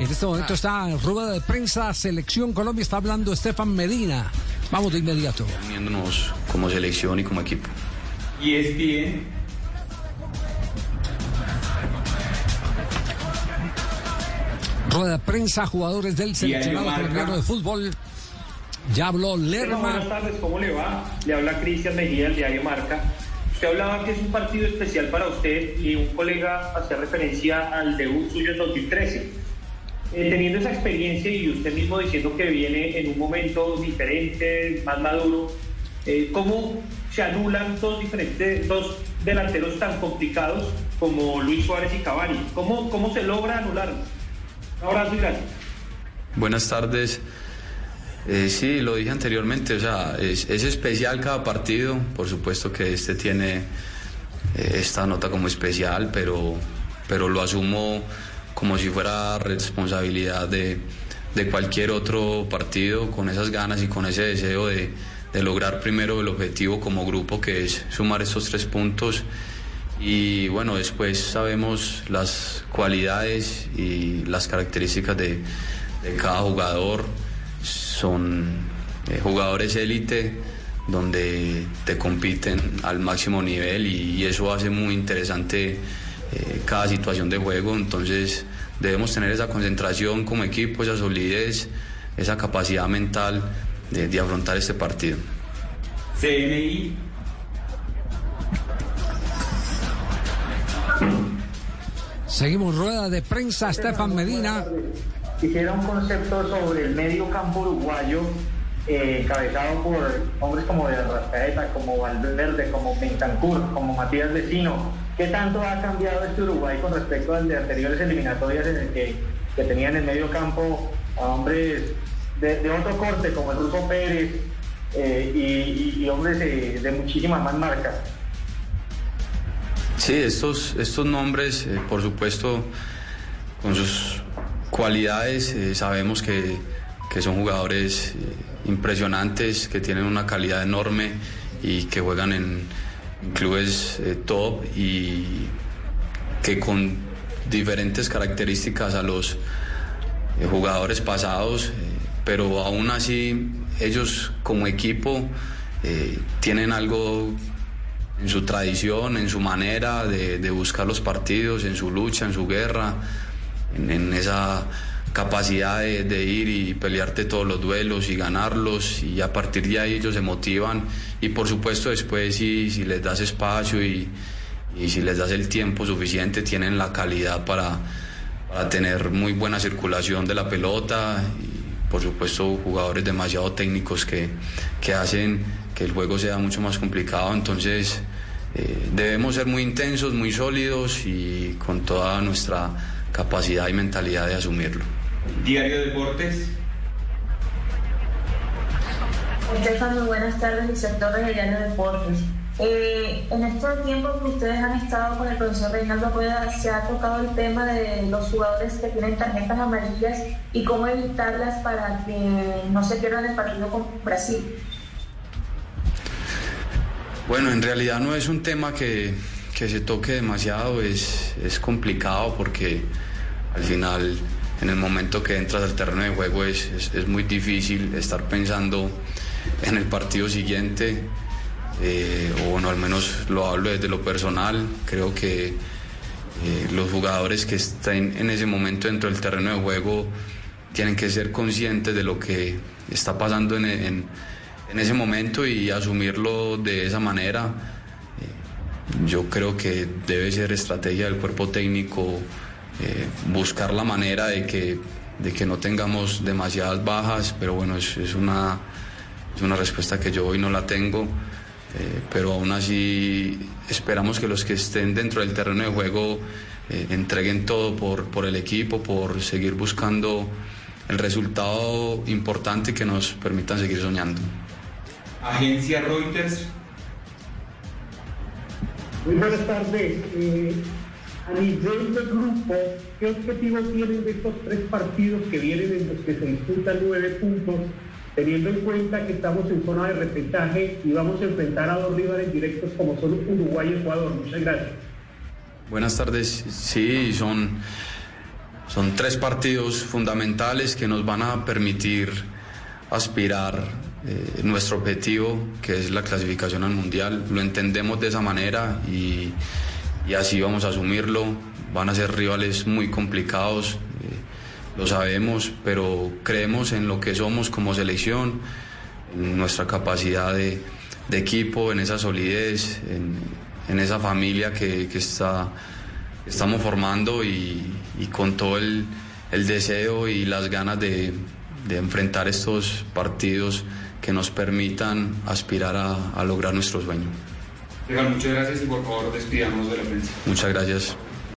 En este momento está en rueda de prensa, Selección Colombia, está hablando Estefan Medina. Vamos de inmediato. Uniéndonos como selección y como equipo. Y es bien. Rueda de prensa, jugadores del seleccionado colombiano de fútbol. Ya habló Lerma. Buenas tardes, ¿cómo le va? Le habla Cristian Mejía del diario Marca. Usted hablaba que es un partido especial para usted y un colega hacía referencia al debut suyo en 2013. Eh, teniendo esa experiencia y usted mismo diciendo que viene en un momento diferente, más maduro, eh, ¿cómo se anulan dos, diferentes, dos delanteros tan complicados como Luis Suárez y Cavani? ¿Cómo, cómo se logra anularlos? Un abrazo y gracias. Buenas tardes. Eh, sí, lo dije anteriormente, o sea, es, es especial cada partido, por supuesto que este tiene eh, esta nota como especial, pero, pero lo asumo como si fuera responsabilidad de, de cualquier otro partido, con esas ganas y con ese deseo de, de lograr primero el objetivo como grupo, que es sumar estos tres puntos. Y bueno, después sabemos las cualidades y las características de, de cada jugador. Son eh, jugadores élite donde te compiten al máximo nivel y, y eso hace muy interesante eh, cada situación de juego. Entonces debemos tener esa concentración como equipo, esa solidez, esa capacidad mental de, de afrontar este partido. CNI. Seguimos rueda de prensa, Estefan Medina. Quisiera un concepto sobre el medio campo uruguayo, eh, encabezado por hombres como de Rascaeta, como Valverde, como Bentancur, como Matías Vecino. ¿Qué tanto ha cambiado este Uruguay con respecto al de anteriores eliminatorias en el que, que tenían en medio campo a hombres de, de otro corte, como el Ruso Pérez, eh, y, y- y hombres de, de muchísimas más marcas? Sí, estos, estos nombres, eh, por supuesto, con sus cualidades, eh, sabemos que, que son jugadores impresionantes, que tienen una calidad enorme y que juegan en clubes eh, top y que con diferentes características a los eh, jugadores pasados, eh, pero aún así ellos como equipo tienen algo en su tradición, en su manera de, buscar los partidos, en su lucha, en su guerra, en esa capacidad de, ir y pelearte todos los duelos y ganarlos y a partir de ahí ellos se motivan y por supuesto después si, les das espacio y, si les das el tiempo suficiente tienen la calidad para, para tener muy buena circulación de la pelota y por supuesto jugadores demasiado técnicos que, que hacen que el juego sea mucho más complicado. Entonces eh, debemos ser muy intensos, muy sólidos y con toda nuestra capacidad y mentalidad de asumirlo. Diario Deportes. Estefan, muy buenas tardes, Torres de Diario Deportes. Eh, en estos tiempos que ustedes han estado con el profesor Reinaldo Rueda, se ha tocado el tema de los jugadores que tienen tarjetas amarillas y cómo evitarlas para que no se pierdan el partido con Brasil. Bueno, en realidad no es un tema que, que se toque demasiado, es, es complicado porque al final en el momento que entras al terreno de juego es, es- muy difícil estar pensando en el partido siguiente, eh, o bueno, al menos lo hablo desde lo personal, creo que eh, los jugadores que estén en ese momento dentro del terreno de juego tienen que ser conscientes de lo que está pasando en, en- en ese momento y asumirlo de esa manera. Eh, Yo creo que debe ser estrategia del cuerpo técnico eh, buscar la manera de que, de que no tengamos demasiadas bajas, pero bueno, es, es una, es una respuesta que yo hoy no la tengo. Eh, pero aún así esperamos que los que estén dentro del terreno de juego eh, entreguen todo por, por el equipo, por seguir buscando el resultado importante que nos permitan seguir soñando. Agencia Reuters. Muy buenas tardes. Eh, a nivel de grupo, ¿qué objetivo tienen de estos tres partidos que vienen en los que se disputan nueve puntos, teniendo en cuenta que estamos en zona de repechaje y vamos a enfrentar a dos rivales directos como son Uruguay y Ecuador? Muchas gracias. Buenas tardes. Sí, son, son tres partidos fundamentales que nos van a permitir aspirar eh, nuestro objetivo, que es la clasificación al Mundial. Lo entendemos de esa manera y, y así vamos a asumirlo. Van a ser rivales muy complicados, eh, lo sabemos, pero creemos en lo que somos como selección, en nuestra capacidad de, equipo, en esa solidez, en, esa familia que, está, estamos formando y, con todo el, deseo y las ganas de, de enfrentar estos partidos que nos permitan aspirar a, a lograr nuestro sueño. Muchas gracias y por favor despidamos de la prensa. Muchas gracias.